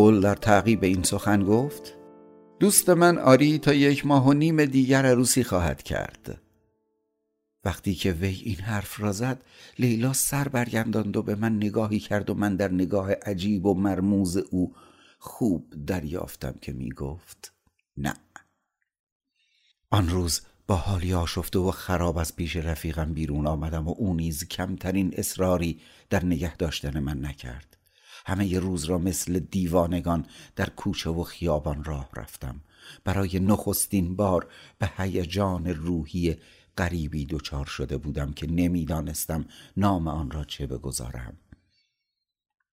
پول در تعقیب این سخن گفت دوست من آری تا یک ماه و نیم دیگر عروسی خواهد کرد. وقتی که وی این حرف را زد لیلا سر برگرداند و به من نگاهی کرد و من در نگاه عجیب و مرموز او خوب دریافتم که می گفت نه. آن روز با حالی آشفته و خراب از پیش رفیقم بیرون آمدم و او نیز کمترین اصراری در نگه داشتن من نکرد. همه روز را مثل دیوانگان در کوچه و خیابان راه رفتم. برای نخستین بار به هیجان روحی غریبی دچار شده بودم که نمی‌دانستم نام آن را چه بگذارم.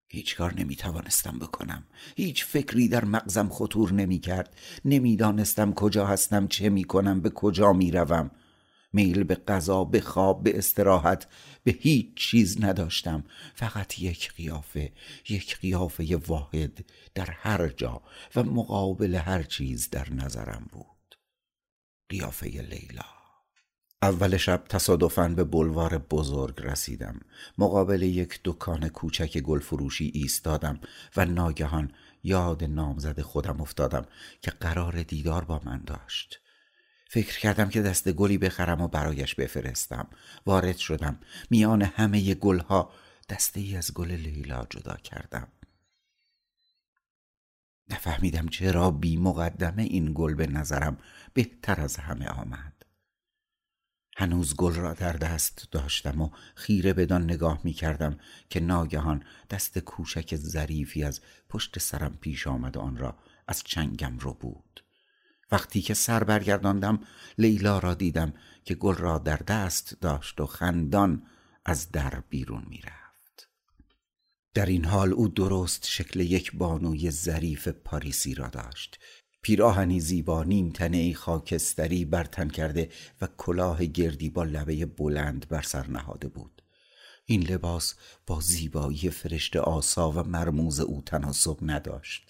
هیچ کار نمی توانستم بکنم. هیچ فکری در مغزم خطور نمی کرد نمی‌دانستم کجا هستم چه می کنم به کجا می روم میل به غذا به خواب به استراحت به هیچ چیز نداشتم. فقط یک قیافه یک قیافه واحد در هر جا و مقابل هر چیز در نظرم بود. قیافه لیلا. اول شب تصادفاً به بلوار بزرگ رسیدم. مقابل یک دکان کوچک گلفروشی ایستادم و ناگهان یاد نامزد خودم افتادم که قرار دیدار با من داشت. فکر کردم که دست گلی بخرم و برایش بفرستم. وارد شدم. میان همه گلها دسته ای از گل لیلا جدا کردم. نفهمیدم چرا بی مقدمه این گل به نظرم بهتر از همه آمد. هنوز گل را در دست داشتم و خیره بدان نگاه می کردم که ناگهان دست کوچک ظریفی از پشت سرم پیش آمد و آن را از چنگم رو بود وقتی که سر برگرداندم لیلا را دیدم که گل را در دست داشت و خندان از در بیرون می رفت. در این حال او درست شکل یک بانوی ظریف پاریسی را داشت. پیراهنی زیبا نیم تنه خاکستری برتن کرده و کلاه گردی با لبه بلند بر سر نهاده بود. این لباس با زیبایی فرشت آسا و مرموز او تناسب نداشت.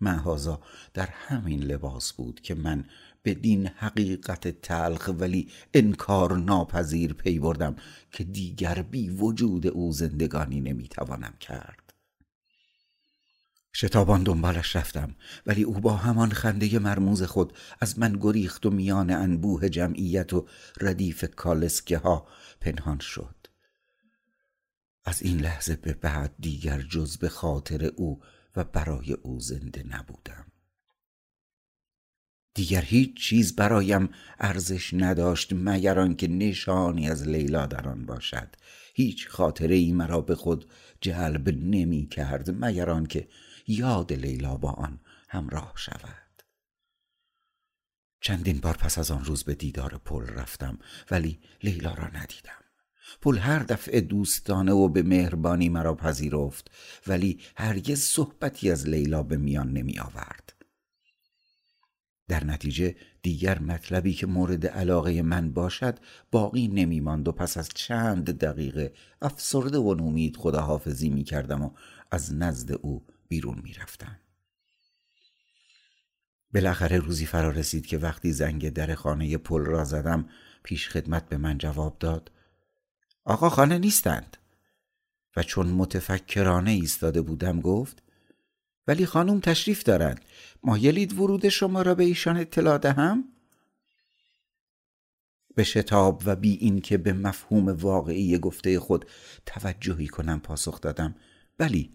محازا در همین لباس بود که من به دین حقیقت تلخ ولی انکار ناپذیر پی بردم که دیگر بی وجود او زندگانی نمی‌توانم کرد. شتابان دنبالش رفتم ولی او با همان خنده مرموز خود از من گریخت و میان انبوه جمعیت و ردیف کالسکه ها پنهان شد. از این لحظه به بعد دیگر جز به خاطر او و برای او زنده نبودم. دیگر هیچ چیز برایم ارزش نداشت مگر آنکه نشانی از لیلا در آن باشد. هیچ خاطره ای مرا به خود جلب نمی کرد مگر آنکه یاد لیلا با آن همراه شود. چندین بار پس از آن روز به دیدار پل رفتم ولی لیلا را ندیدم. پل هر دفعه دوستانه و به مهربانی مرا پذیرفت ولی هرگز صحبتی از لیلا به میان نمی آورد. در نتیجه دیگر مطلبی که مورد علاقه من باشد باقی نمی ماند و پس از چند دقیقه افسرده و نومید خداحافظی می کردم و از نزد او بیرون می‌رفتم بالاخره روزی فرا رسید که وقتی زنگ در خانه پل را زدم پیش خدمت به من جواب داد. آقا خانه نیستند. و چون متفکرانه ایستاده بودم گفت ولی خانم تشریف دارند. مایلید ورود شما را به ایشان اطلاع دهم؟ به شتاب و بی این که به مفهوم واقعی گفته خود توجهی کنم پاسخ دادم. بلی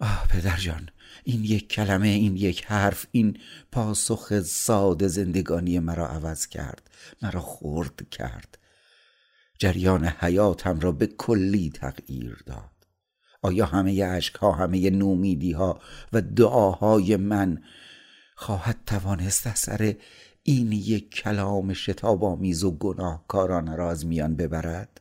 آه پدر جان این یک کلمه این یک حرف این پاسخ ساده زندگانی مرا عوض کرد مرا خورد کرد. جریان حیاتم را به کلی تغییر داد. آیا همه عشق ها همه نومیدی ها و دعاهای من خواهد توانست اثر این یک کلام شتاب آمیز و گناهکارانه را از میان ببرد؟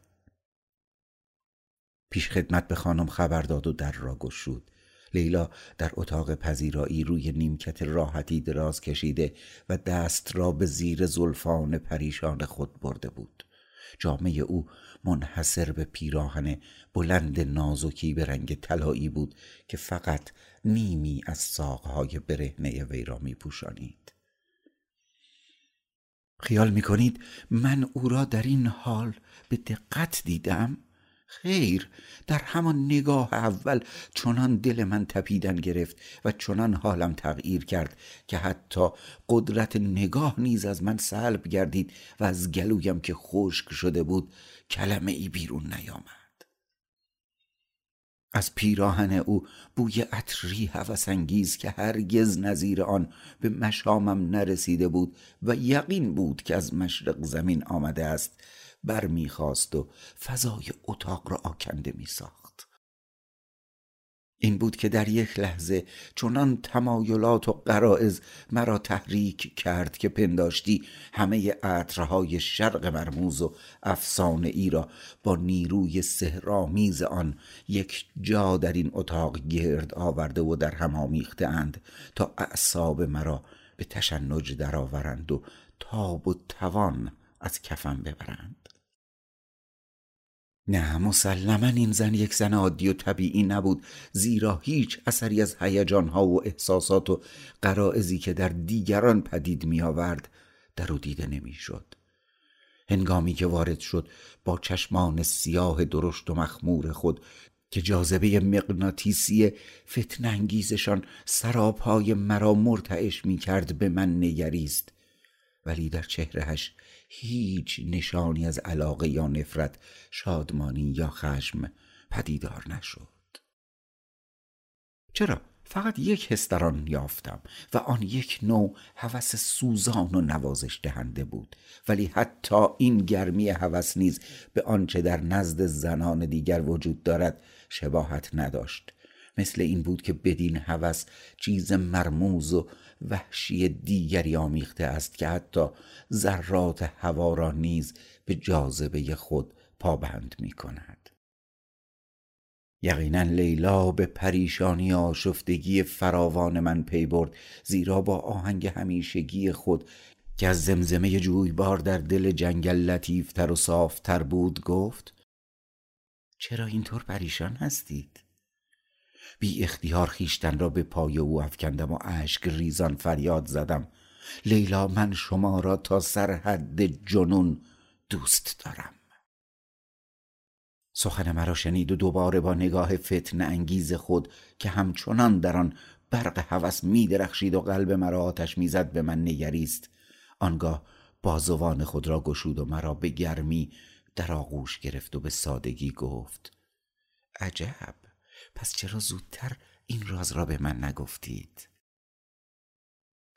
پیش خدمت به خانم خبر داد و در را گشود. لیلا در اتاق پذیرایی روی نیمکت راحتی دراز کشیده و دست را به زیر زلفان پریشان خود برده بود. جامعه او منحصر به پیراهن بلند نازکی به رنگ طلایی بود که فقط نیمی از ساقهای برهنه وی را می پوشانید. خیال می کنید من او را در این حال به دقت دیدم؟ خیر در همان نگاه اول چنان دل من تپیدن گرفت و چنان حالم تغییر کرد که حتی قدرت نگاه نیز از من سلب گردید و از گلویم که خشک شده بود کلمه ای بیرون نیامد. از پیراهن او بوی عطری هوسانگیز که هرگز نظیر آن به مشامم نرسیده بود و یقین بود که از مشرق زمین آمده است. بر می‌خواست و فضای اتاق را آکنده میساخت. این بود که در یک لحظه چنان تمایلات و قرائز مرا تحریک کرد که پنداشتی همه عطرهای شرق مرموز و افسانه ای را با نیروی سهرامیز آن یک جا در این اتاق گرد آورده و در هم آمیخته اند تا اعصاب مرا به تشنج درآورند و تاب و توان از کفم ببرند. نه مسلما این زن یک زن عادی و طبیعی نبود زیرا هیچ اثری از هیجانها و احساسات و قرائزی که در دیگران پدید می آورد در او دیده نمی‌شد. هنگامی که وارد شد با چشمان سیاه درشت و مخمور خود که جاذبه مغناطیسی فتن انگیزشان سرابهای مرا مرتعش می کرد به من نگریست ولی در چهرهش هیچ نشانی از علاقه یا نفرت شادمانی یا خشم پدیدار نشد. چرا؟ فقط یک آن یافتم و آن یک نوع هوس سوزان و نوازش دهنده بود. ولی حتی این گرمی هوس نیز به آنچه در نزد زنان دیگر وجود دارد شباهت نداشت. مثل این بود که بدین هوس چیز مرموز و وحشی دیگری آمیخته است که حتی ذرات هوا را نیز به جاذبه خود پابند می کند یقینا لیلا به پریشانی آشفتگی فراوان من پی برد زیرا با آهنگ همیشگی خود که از زمزمه جویبار در دل جنگل لطیفتر و صافتر بود گفت چرا اینطور پریشان هستید؟ بی اختیار خیشتن را به پای او افکندم و اشک ریزان فریاد زدم. لیلا من شما را تا سرحد جنون دوست دارم. سخن مرا شنید و دوباره با نگاه فتن انگیز خود که همچنان در آن برق هوس می درخشید و قلب مرا آتش می‌زد به من نگریست. آنگاه بازوان خود را گشود و مرا به گرمی در آغوش گرفت و به سادگی گفت عجب! پس چرا زودتر این راز را به من نگفتید؟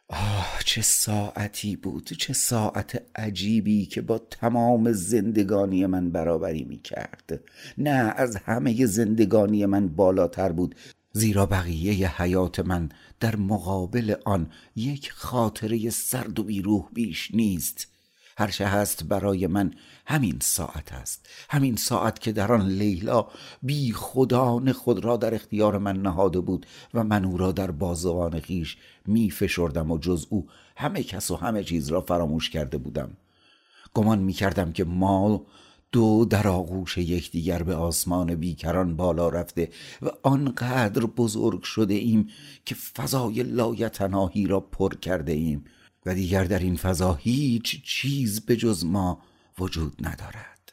آه چه ساعتی بود چه ساعت عجیبی که با تمام زندگانی من برابری می کرد نه از همه زندگانی من بالاتر بود زیرا بقیه حیات من در مقابل آن یک خاطره سرد و بیروح بیش نیست. هرچه هست برای من همین ساعت است. همین ساعت که در آن لیلا بی خدان خود را در اختیار من نهاده بود و من او را در بازوان خیش می فشردم و جز او همه کس و همه چیز را فراموش کرده بودم. گمان می کردم که ما دو در آغوش یکدیگر به آسمان بیکران بالا رفته و آنقدر بزرگ شده ایم که فضای لایتناهی را پر کرده ایم. و دیگر در این فضا هیچ چیز به جز ما وجود ندارد.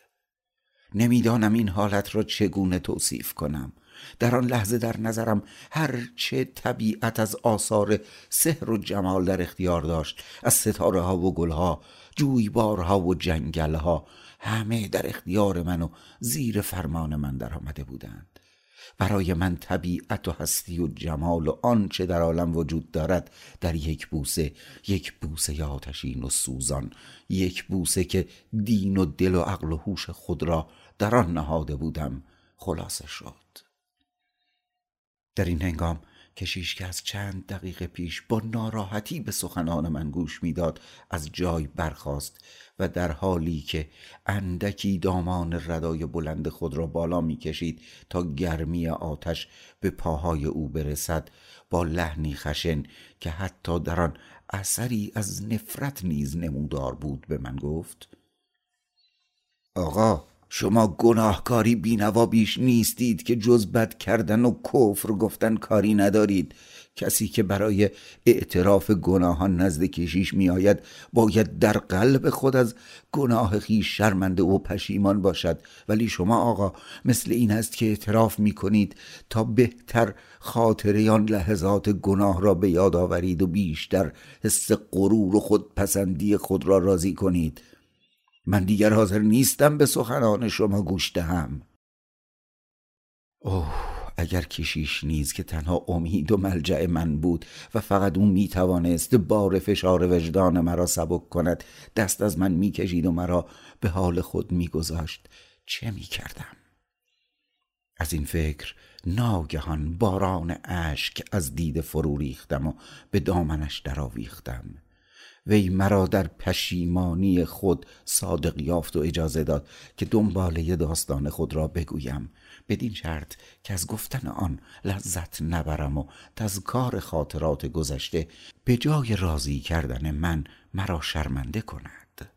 نمی‌دانم این حالت را چگونه توصیف کنم. در آن لحظه در نظرم هر چه طبیعت از آثار سحر و جمال در اختیار داشت از ستاره ها و گل ها جویبارها و جنگل ها همه در اختیار من و زیر فرمان من در آمده بودند. برای من طبیعت و هستی و جمال و آنچه در عالم وجود دارد در یک بوسه یک بوسه آتشین و سوزان یک بوسه که دین و دل و عقل و هوش خود را در آن نهاده بودم خلاصه شد. در این هنگام کشیش که از چند دقیقه پیش با ناراحتی به سخنان من گوش می‌داد از جای برخاست و در حالی که اندکی دامان ردای بلند خود را بالا می‌کشید تا گرمی آتش به پاهای او برسد با لحنی خشن که حتی در آن اثری از نفرت نیز نمودار بود به من گفت آقا شما گناهکاری بینوا بیش نیستید که جز بد کردن و کفر گفتن کاری ندارید. کسی که برای اعتراف گناهان نزد کشیش می آید باید در قلب خود از گناه خیش شرمنده و پشیمان باشد. ولی شما آقا مثل این است که اعتراف می کنید تا بهتر خاطره آن لحظات گناه را به یاد آورید و بیشتر حس غرور و خودپسندی خود را راضی کنید. من دیگر حاضر نیستم به سخنان شما گوش دهم. اوه اگر کشیش نیز که تنها امید و ملجع من بود و فقط اون می توانست بار فشار وجدان مرا سبک کند دست از من می کشید و مرا به حال خود می گذاشت چه می کردم؟ از این فکر ناگهان باران اشک از دید فرو ریختم و به دامنش درآویختم. وی مرا در پشیمانی خود صادق یافت و اجازه داد که دنباله داستان خود را بگویم. بدین شرط که از گفتن آن لذت نبرم و تذکار خاطرات گذشته به جای راضی کردن من مرا شرمنده کند.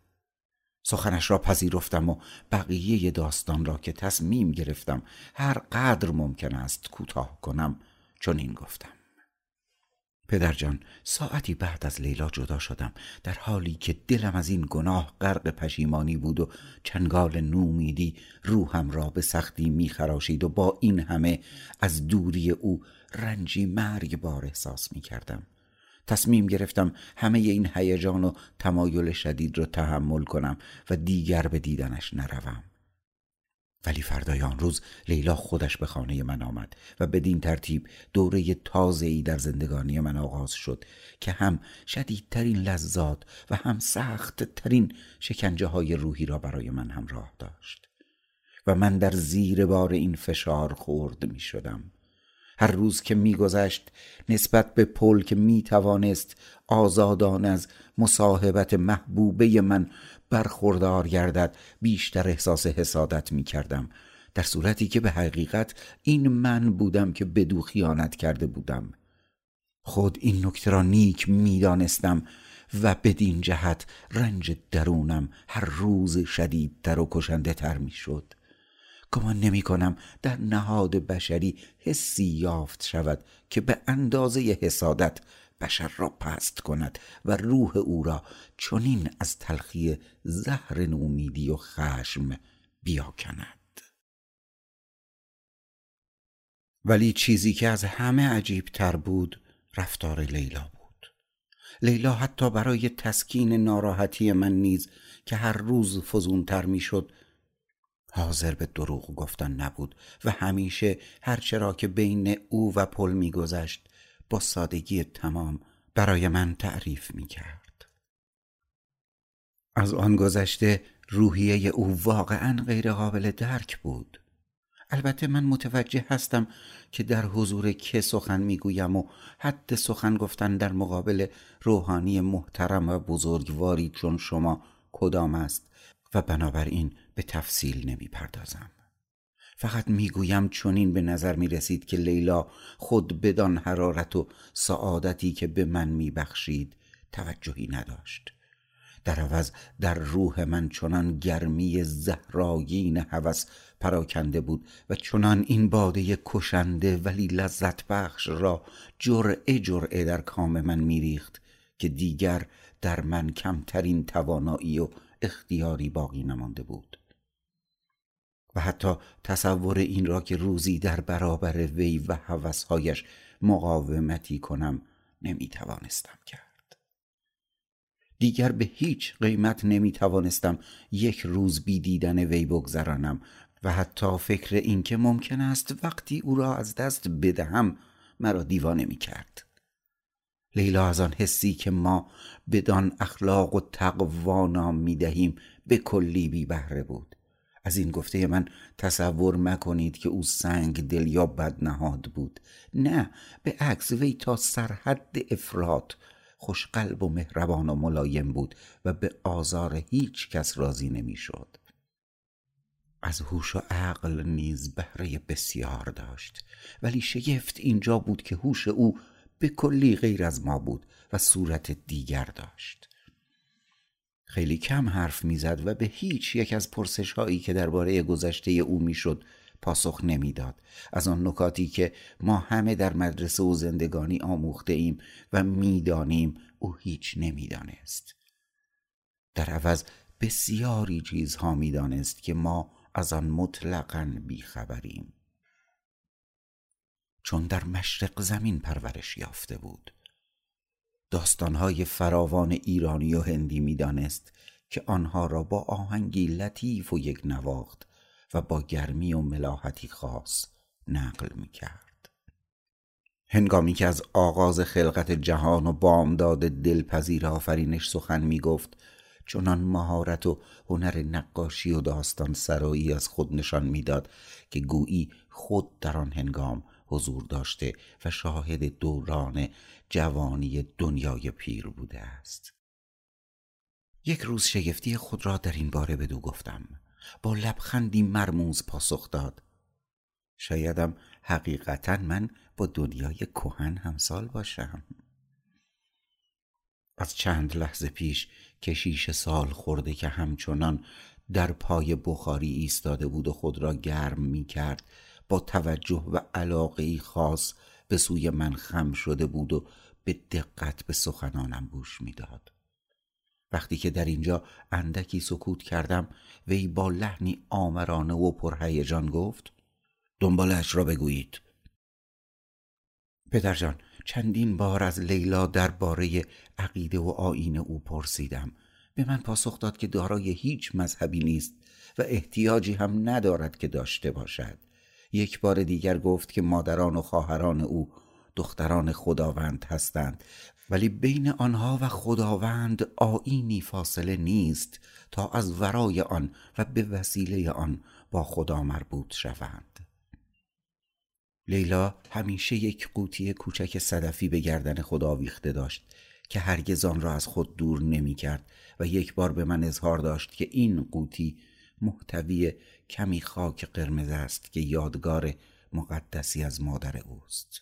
سخنش را پذیرفتم و بقیه داستان را که تصمیم گرفتم هر قدر ممکن است کوتاه کنم چون این گفتم. پدرجان ساعتی بعد از لیلا جدا شدم. در حالی که دلم از این گناه غرق پشیمانی بود و چنگال نومیدی روحم را به سختی میخراشید و با این همه از دوری او رنجی مرگ بار احساس می‌کردم. تصمیم گرفتم همه این هیجان و تمایل شدید را تحمل کنم و دیگر به دیدنش نروم. ولی فردای آن روز لیلا خودش به خانه من آمد و بدین ترتیب دوره تازه ای در زندگانی من آغاز شد که هم شدیدترین لذات و هم سخت ترین شکنجه های روحی را برای من همراه داشت. و من در زیر بار این فشار خورد می شدم هر روز که میگذشت نسبت به پل که می توانست آزادان از مصاحبت محبوبه من برخوردار گردد بیشتر احساس حسادت می کردم در صورتی که به حقیقت این من بودم که بدو خیانت کرده بودم. خود این نکته را نیک می‌دانستم و بدین جهت رنج درونم هر روز شدیدتر و کشنده تر می شد گمان نمی کنم در نهاد بشری حسی یافت شود که به اندازه حسادت بشر را پست کند و روح او را چنین از تلخی زهر نومیدی و خشم بیاکند. ولی چیزی که از همه عجیب تر بود رفتار لیلا بود. لیلا حتی برای تسکین ناراحتی من نیز که هر روز فزونتر می‌شد حاضر به دروغ گفتن نبود و همیشه هرچرا که بین او و پل میگذشت با سادگی تمام برای من تعریف می کرد. از آن گذشته روحیه او واقعا غیر قابل درک بود. البته من متوجه هستم که در حضور که سخن می‌گویم و حد سخن گفتن در مقابل روحانی محترم و بزرگواری چون شما کدام است و بنابراین به تفصیل نمی پردازم. فقط می‌گویم چنین به نظر می رسید که لیلا خود بدان حرارت و سعادتی که به من میبخشید توجهی نداشت. در عوض در روح من چنان گرمی زهرایین هوس پراکنده بود و چنان این باده کشنده ولی لذت بخش را جرعه جرعه در کام من میریخت که دیگر در من کمترین توانایی و اختیاری باقی نمانده بود. و حتی تصور این را که روزی در برابر وی و حوثهایش مقاومتی کنم نمی توانستم کرد. دیگر به هیچ قیمت نمی توانستم یک روز بی دیدن وی بگذرانم و حتی فکر این که ممکن است وقتی او را از دست بدهم مرا دیوانه می کرد لیلا از آن حسی که ما بدان اخلاق و تقوا نام می دهیم به کلی بی بهره بود. از این گفته من تصور مکنید که او سنگ دل یا بدنهاد بود. نه به عکس وی تا سرحد افراد خوشقلب و مهربان و ملایم بود و به آزار هیچ کس راضی نمی‌شد. از هوش و عقل نیز بهره بسیار داشت. ولی شگفت اینجا بود که هوش او به کلی غیر از ما بود و صورت دیگر داشت. خیلی کم حرف می‌زد و به هیچ یک از پرسش هایی که درباره گذشته او می‌شد پاسخ نمی‌داد. از آن نکاتی که ما همه در مدرسه و زندگانی آموخته ایم و می‌دانیم او هیچ نمی‌دانست. در عوض بسیاری چیزها می‌دانست که ما از آن مطلقا بیخبریم. چون در مشرق زمین پرورش یافته بود. داستانهای فراوان ایرانی و هندی می‌دانست که آنها را با آهنگی لطیف و یک نواخت و با گرمی و ملاحتی خاص نقل می کرد. هنگامی که از آغاز خلقت جهان و بامداد دلپذیر آفرینش سخن می گفت چنان مهارت و هنر نقاشی و داستان سرایی از خود نشان می‌داد که گویی خود در آن هنگام حضور داشته و شاهد دوران جوانی دنیای پیر بوده است. یک روز شگفتی خود را در این باره بدو گفتم. با لبخندی مرموز پاسخ داد. شایدم حقیقتا من با دنیای کهن همسال باشم. از چند لحظه پیش کشیش سال خورده که همچنان در پای بخاری ایستاده بود و خود را گرم می کرد با توجه و علاقه خاص به سوی من خم شده بود و به دقت به سخنانم گوش می‌داد. وقتی که در اینجا اندکی سکوت کردم وی با لحنی آمرانه و پرهیجان گفت دنبالش را بگویید. پدرجان چندین بار از لیلا درباره عقیده و آین او پرسیدم. به من پاسخ داد که دارای هیچ مذهبی نیست و احتیاجی هم ندارد که داشته باشد. یک بار دیگر گفت که مادران و خواهران او دختران خداوند هستند. ولی بین آنها و خداوند آینی فاصله نیست تا از ورای آن و به وسیله آن با خدا مربوط شوند. لیلا همیشه یک قوطی کوچک صدفی به گردن خود آویخته داشت که هرگز آن را از خود دور نمی کرد و یک بار به من اظهار داشت که این قوطی محتوی کمی خاک قرمز است که یادگار مقدسی از مادر اوست.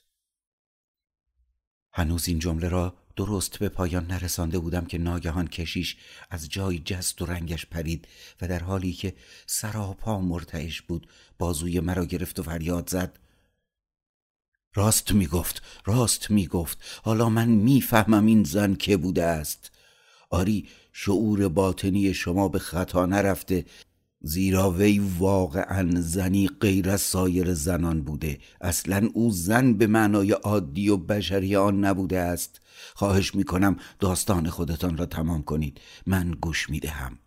هنوز این جمله را درست به پایان نرسانده بودم که ناگهان کشیش از جای جست و رنگش پرید و در حالی که سراپا مرتعش بود بازوی مرا گرفت و فریاد زد. راست می‌گفت راست می‌گفت. حالا من می‌فهمم این زن که بوده است. آری شعور باطنی شما به خطا نرفته. زیرا وی واقعا زنی غیر از سایر زنان بوده. اصلا او زن به معنای عادی و بشری آن نبوده است. خواهش می‌کنم داستان خودتان را تمام کنید. من گوش می‌دهم.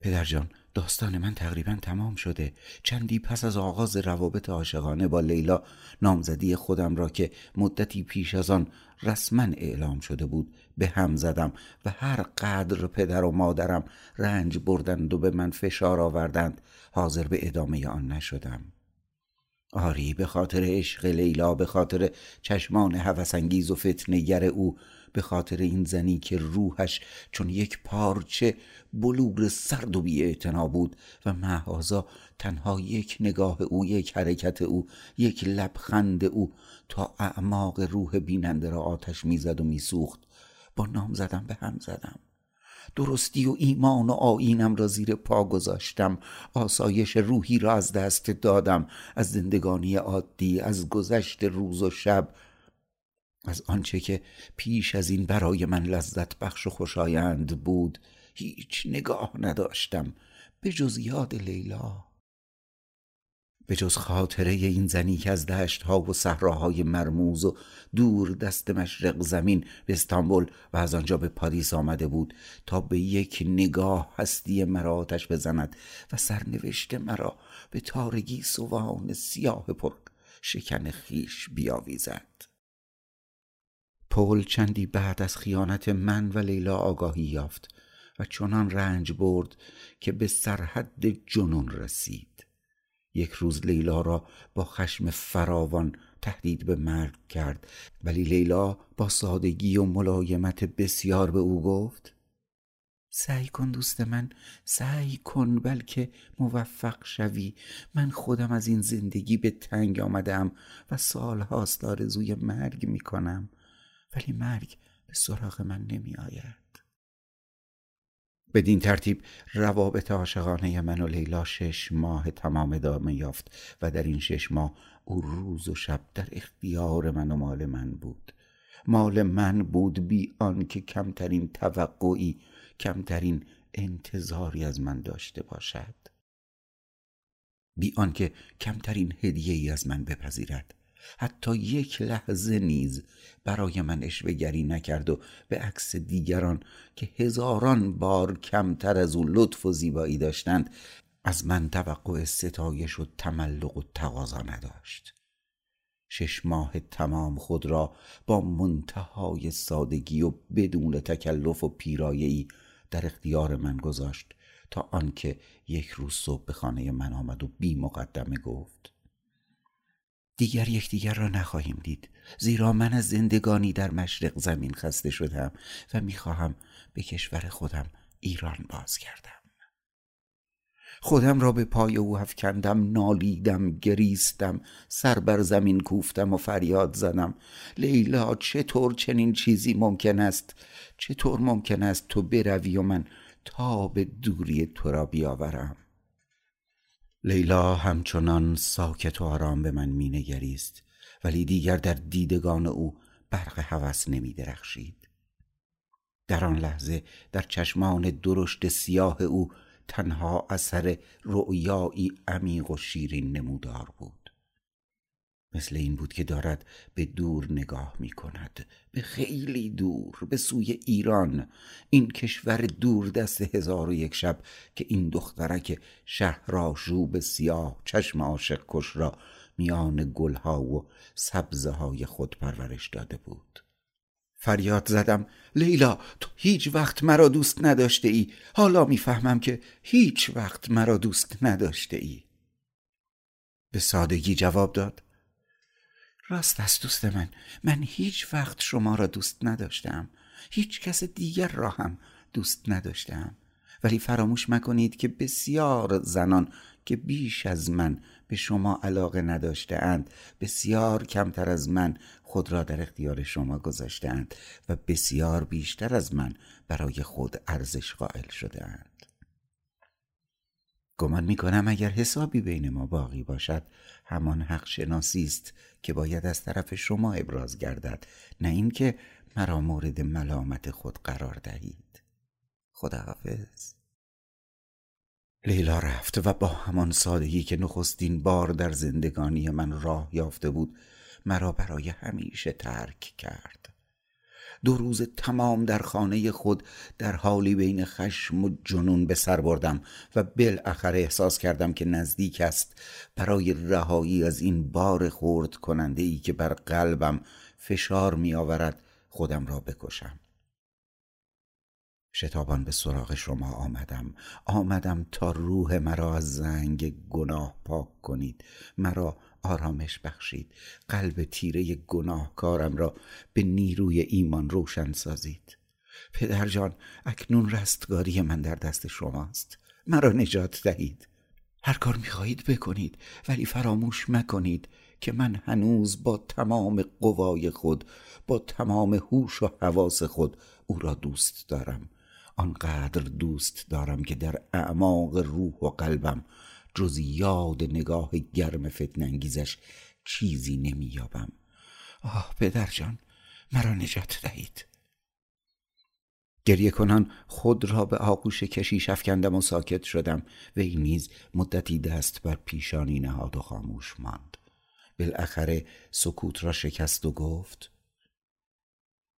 پدرجان داستان من تقریبا تمام شده. چندی پس از آغاز روابط عاشقانه با لیلا نامزدی خودم را که مدتی پیش از آن رسما اعلام شده بود به هم زدم و هر قدر پدر و مادرم رنج بردند و به من فشار آوردند حاضر به ادامه آن نشدم. آری به خاطر عشق لیلا به خاطر چشمان هوسانگیز و فتنگر او به خاطر این زنی که روحش چون یک پارچه بلور سرد و بی بود و محازا تنها یک نگاه او یک حرکت او یک لبخند او تا اعماق روح بیننده را آتش می‌زد و میسوخت. با نام زدم به هم زدم. درستی و ایمان و آینم را زیر پا گذاشتم. آسایش روحی را از دست دادم. از زندگانی عادی از گذشت روز و شب. از آنچه که پیش از این برای من لذت بخش و خوشایند بود هیچ نگاه نداشتم. به جز یاد لیلا. به جز خاطره این زنی که از دشت ها و صحراهای مرموز و دور دست مشرق زمین به استانبول و از آنجا به پاریس آمده بود تا به یک نگاه هستی مرا آتش بزند و سرنوشت مرا به تارگی سوان سیاه پر شکن خیش بیاویزد. پول چندی بعد از خیانت من و لیلا آگاهی یافت و چنان رنج برد که به سرحد جنون رسید. یک روز لیلا را با خشم فراوان تهدید به مرگ کرد. ولی لیلا با سادگی و ملایمت بسیار به او گفت سعی کن دوست من سعی کن بلکه موفق شوی. من خودم از این زندگی به تنگ آمدم و سالهاست آرزوی مرگ می‌کنم. ولی مرگ به سراغ من نمی آید بدین ترتیب روابط عاشقانه من و لیلا شش ماه تمام ادامه یافت و در این شش ماه او روز و شب در اختیار من و مال من بود. مال من بود بی که کمترین توقعی کمترین انتظاری از من داشته باشد. بی آنکه کمترین هدیه ای از من بپذیرد. حتی یک لحظه نیز برای من اشوهگری نکرد و به عکس دیگران که هزاران بار کمتر از او لطف و زیبایی داشتند از من توقع ستایش و تملق و تقاضا نداشت. شش ماه تمام خود را با منتهای سادگی و بدون تکلف و پیرایه‌ای در اختیار من گذاشت تا آنکه یک روز صبح به خانه من آمد و بی مقدمه گفت دیگر یکدیگر را نخواهیم دید. زیرا من از زندگانی در مشرق زمین خسته شدم و می‌خواهم به کشور خودم ایران بازگردم. خودم را به پای او افکندم نالیدم گریستم سر بر زمین کوفتم و فریاد زدم. لیلا چطور چنین چیزی ممکن است؟ چطور ممکن است تو بروی و من تا به دوری تو را بیاورم؟ لیلا همچنان ساکت و آرام به من مینگریست ولی دیگر در دیدگان او برق هوس نمی درخشید. در آن لحظه در چشمان درشت سیاه او تنها اثر رؤیایی عمیق و شیرین نمودار بود. مثل این بود که دارد به دور نگاه می کند به خیلی دور به سوی ایران. این کشور دور دست هزار و یک شب که این دخترک شهرآشوب سیاه چشم عاشق کش را میان گلها و سبزه های خود پرورش داده بود. فریاد زدم لیلا تو هیچ وقت مرا دوست نداشته ای حالا می‌فهمم که هیچ وقت مرا دوست نداشته ای به سادگی جواب داد راست است دوست من. من هیچ وقت شما را دوست نداشتم. هیچ کس دیگر را هم دوست نداشتم. ولی فراموش مکنید که بسیار زنان که بیش از من به شما علاقه نداشته اند بسیار کمتر از من خود را در اختیار شما گذاشته اند و بسیار بیشتر از من برای خود ارزش قائل شده اند گمان می کنم اگر حسابی بین ما باقی باشد همان حق شناسی است که باید از طرف شما ابراز گردد نه اینکه مرا مورد ملامت خود قرار دهید. خداحافظ. لیلا رفت و با همان سادگی که نخستین بار در زندگانی من راه یافته بود مرا برای همیشه ترک کرد. دو روز تمام در خانه خود در حالی بین خشم و جنون به سر بردم و بالاخره احساس کردم که نزدیک است. برای رهایی از این بار خورد کننده ای که بر قلبم فشار می آورد خودم را بکشم. شتابان به سراغ شما آمدم. آمدم تا روح مرا از زنگ گناه پاک کنید. مرا آرامش بخشید. قلب تیره گناهکارم را به نیروی ایمان روشن سازید. پدر جان اکنون رستگاری من در دست شماست. مرا نجات دهید. هر کار می‌خواهید بکنید ولی فراموش مکنید که من هنوز با تمام قوای خود با تمام هوش و حواس خود او را دوست دارم. آنقدر دوست دارم که در اعماق روح و قلبم جز یاد نگاه گرم فتنانگیزش چیزی نمییابم. آه پدر جان مرا نجات دهید. گریه کنان خود را به آغوش کشیش افکندم و ساکت شدم. و این نیز مدتی دست بر پیشانی نهاد و خاموش ماند. بالاخره سکوت را شکست و گفت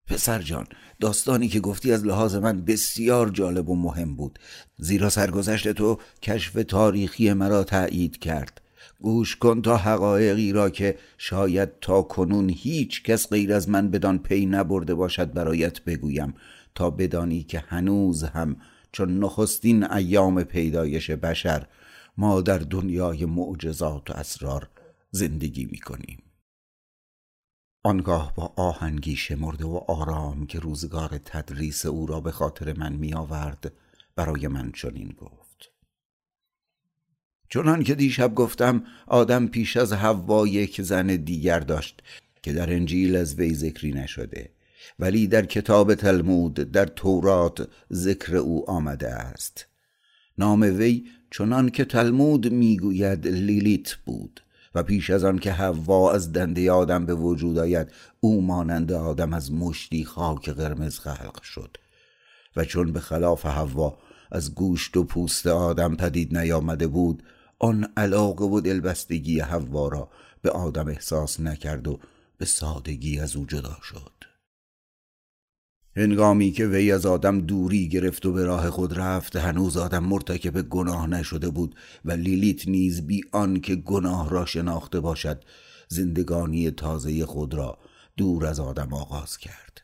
پسر جان داستانی که گفتی از لحاظ من بسیار جالب و مهم بود. زیرا سرگذشت تو کشف تاریخی مرا تایید کرد. گوش کن تا حقایقی را که شاید تا کنون هیچ کس غیر از من بدان پی نبرده باشد برایت بگویم تا بدانی که هنوز هم چون نخستین ایام پیدایش بشر ما در دنیای معجزات و اسرار زندگی می کنیم آنگاه با آهنگی شمرده و آرام که روزگار تدریس او را به خاطر من می آورد برای من چنین گفت. چنان که دیشب گفتم آدم پیش از حوا یک زن دیگر داشت که در انجیل از وی ذکری نشده ولی در کتاب تلمود در تورات ذکر او آمده است. نام وی چنان که تلمود می‌گوید لیلیت بود. و پیش از آن که حوا از دنده آدم به وجود آید او مانند آدم از مشتی خاک قرمز خلق شد. و چون به خلاف حوا از گوشت و پوست آدم پدید نیامده بود آن علاقه و دلبستگی حوا را به آدم احساس نکرد و به سادگی از او جدا شد. هنگامی که وی از آدم دوری گرفت و به راه خود رفت هنوز آدم مرتکب گناه نشده بود و لیلیت نیز بی آن که گناه را شناخته باشد زندگانی تازه خود را دور از آدم آغاز کرد.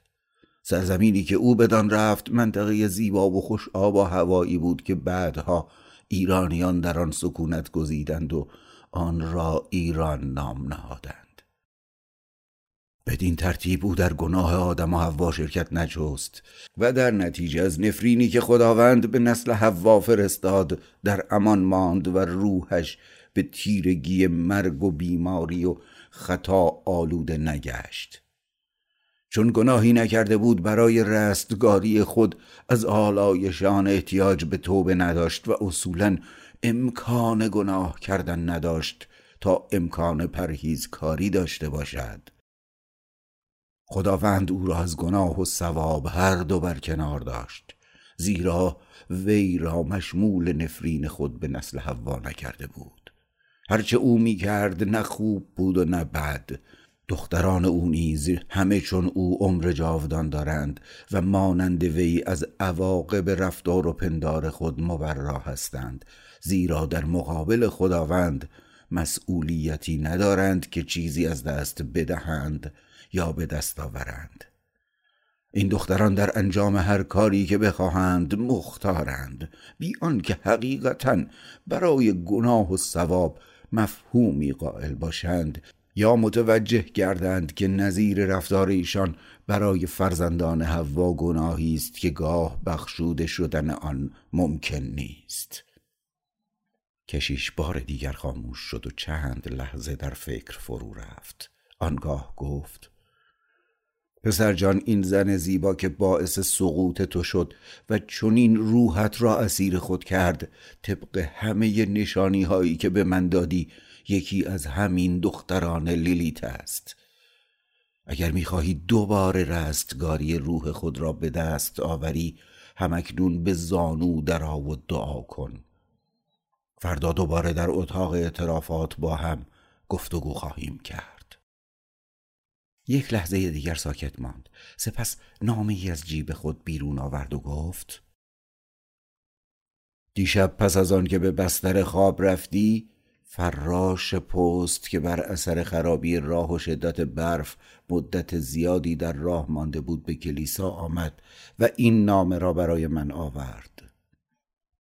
سرزمینی که او بدان رفت منطقه زیبا و خوش آب و هوایی بود که بعدها ایرانیان در آن سکونت گزیدند و آن را ایران نام نهادند. بدین ترتیب او در گناه آدم و حوا شرکت نجست و در نتیجه از نفرینی که خداوند به نسل حوا فرستاد در امان ماند و روحش به تیرگی مرگ و بیماری و خطا آلوده نگشت. چون گناهی نکرده بود برای رستگاری خود از آلایشان احتیاج به توبه نداشت و اصولا امکان گناه کردن نداشت تا امکان پرهیزکاری داشته باشد. خداوند او را از گناه و ثواب هر دو برکنار داشت زیرا وی را مشمول نفرین خود به نسل حوا نکرده بود. هرچه او می کرد نه خوب بود و نه بد. دختران او نیز همه چون او عمر جاودان دارند و مانند وی از عواقب رفتار و پندار خود مبرا هستند زیرا در مقابل خداوند مسئولیتی ندارند که چیزی از دست بدهند. یا به دست آورند. این دختران در انجام هر کاری که بخواهند مختارند. بی آنکه حقیقتا برای گناه و ثواب مفهومی قائل باشند یا متوجه گردند که نظیر رفتار ایشان برای فرزندان حوا گناهی است که گاه بخشوده شدن آن ممکن نیست. کشیش بار دیگر خاموش شد و چند لحظه در فکر فرو رفت. آنگاه گفت پسر جان این زن زیبا که باعث سقوط تو شد و چنین روحت را اسیر خود کرد طبق همه نشانی هایی که به من دادی یکی از همین دختران لیلیت است. اگر می‌خواهی دوباره رستگاری روح خود را به دست آوری همکنون به زانو درا و دعا کن. فردا دوباره در اتاق اعترافات با هم گفتگو خواهیم کرد. یک لحظه دیگر ساکت ماند. سپس نامه ای از جیب خود بیرون آورد و گفت دیشب پس از آن که به بستر خواب رفتی فراش پست که بر اثر خرابی راه و شدت برف مدت زیادی در راه مانده بود به کلیسا آمد و این نامه را برای من آورد.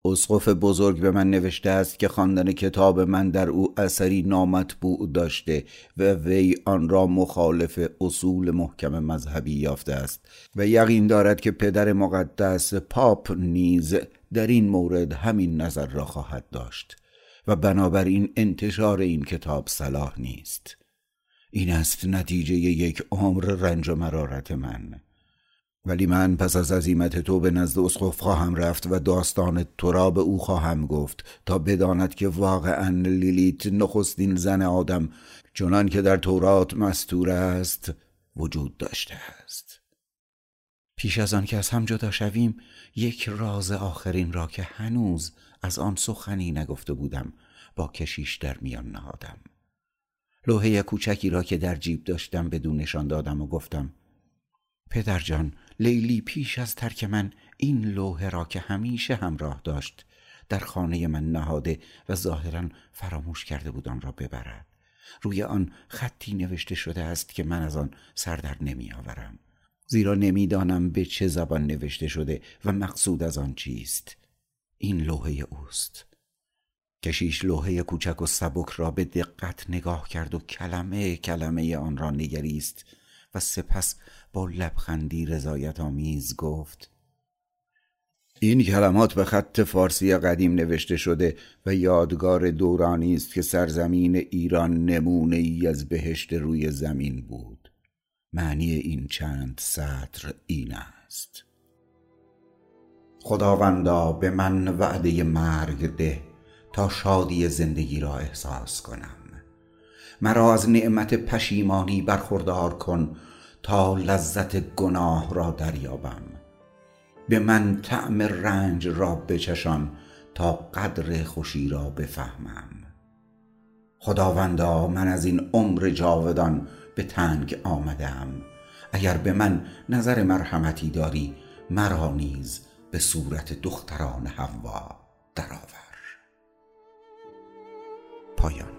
اسقف بزرگ به من نوشته است که خواندن کتاب من در او اثری نامطبوع داشته و وی آن را مخالف اصول محکم مذهبی یافته است و یقین دارد که پدر مقدس پاپ نیز در این مورد همین نظر را خواهد داشت و بنابراین انتشار این کتاب صلاح نیست. این است نتیجه یک عمر رنج و مرارت من. ولی من پس از عزیمت تو به نزد اسقف خواهم رفت و داستان تو را به او خواهم گفت تا بداند که واقعا لیلیت نخستین زن آدم چنان که در تورات مستور است وجود داشته است. پیش از آن که از هم جدا شویم یک راز آخرین را که هنوز از آن سخنی نگفته بودم با کشیش در میان نهادم. لوحه کوچکی را که در جیب داشتم بدون نشان دادم و گفتم پدر جان لیلی پیش از ترک من این لوحه را که همیشه همراه داشت در خانه من نهاده و ظاهرا فراموش کرده بود آن را ببرد. روی آن خطی نوشته شده است که من از آن سر در نمی آورم. زیرا نمی‌دانم به چه زبان نوشته شده و مقصود از آن چیست. این لوحه اوست. کشیش لوحه کوچک و سبک را به دقت نگاه کرد و کلمه کلمه آن را نگریست. و سپس با لبخندی رضایت آمیز گفت این کلمات به خط فارسی قدیم نوشته شده و یادگار دورانی است که سرزمین ایران نمونه ای از بهشت روی زمین بود. معنی این چند سطر این است. خداوندا به من وعده مرگ ده تا شادی زندگی را احساس کنم. مرا از نعمت پشیمانی برخوردار کن تا لذت گناه را دریابم. به من طعم رنج را بچشان تا قدر خوشی را بفهمم. خداوندا من از این عمر جاودان به تنگ آمدم. اگر به من نظر مرحمتی داری مرا نیز به صورت دختران حوا درآور. پایان.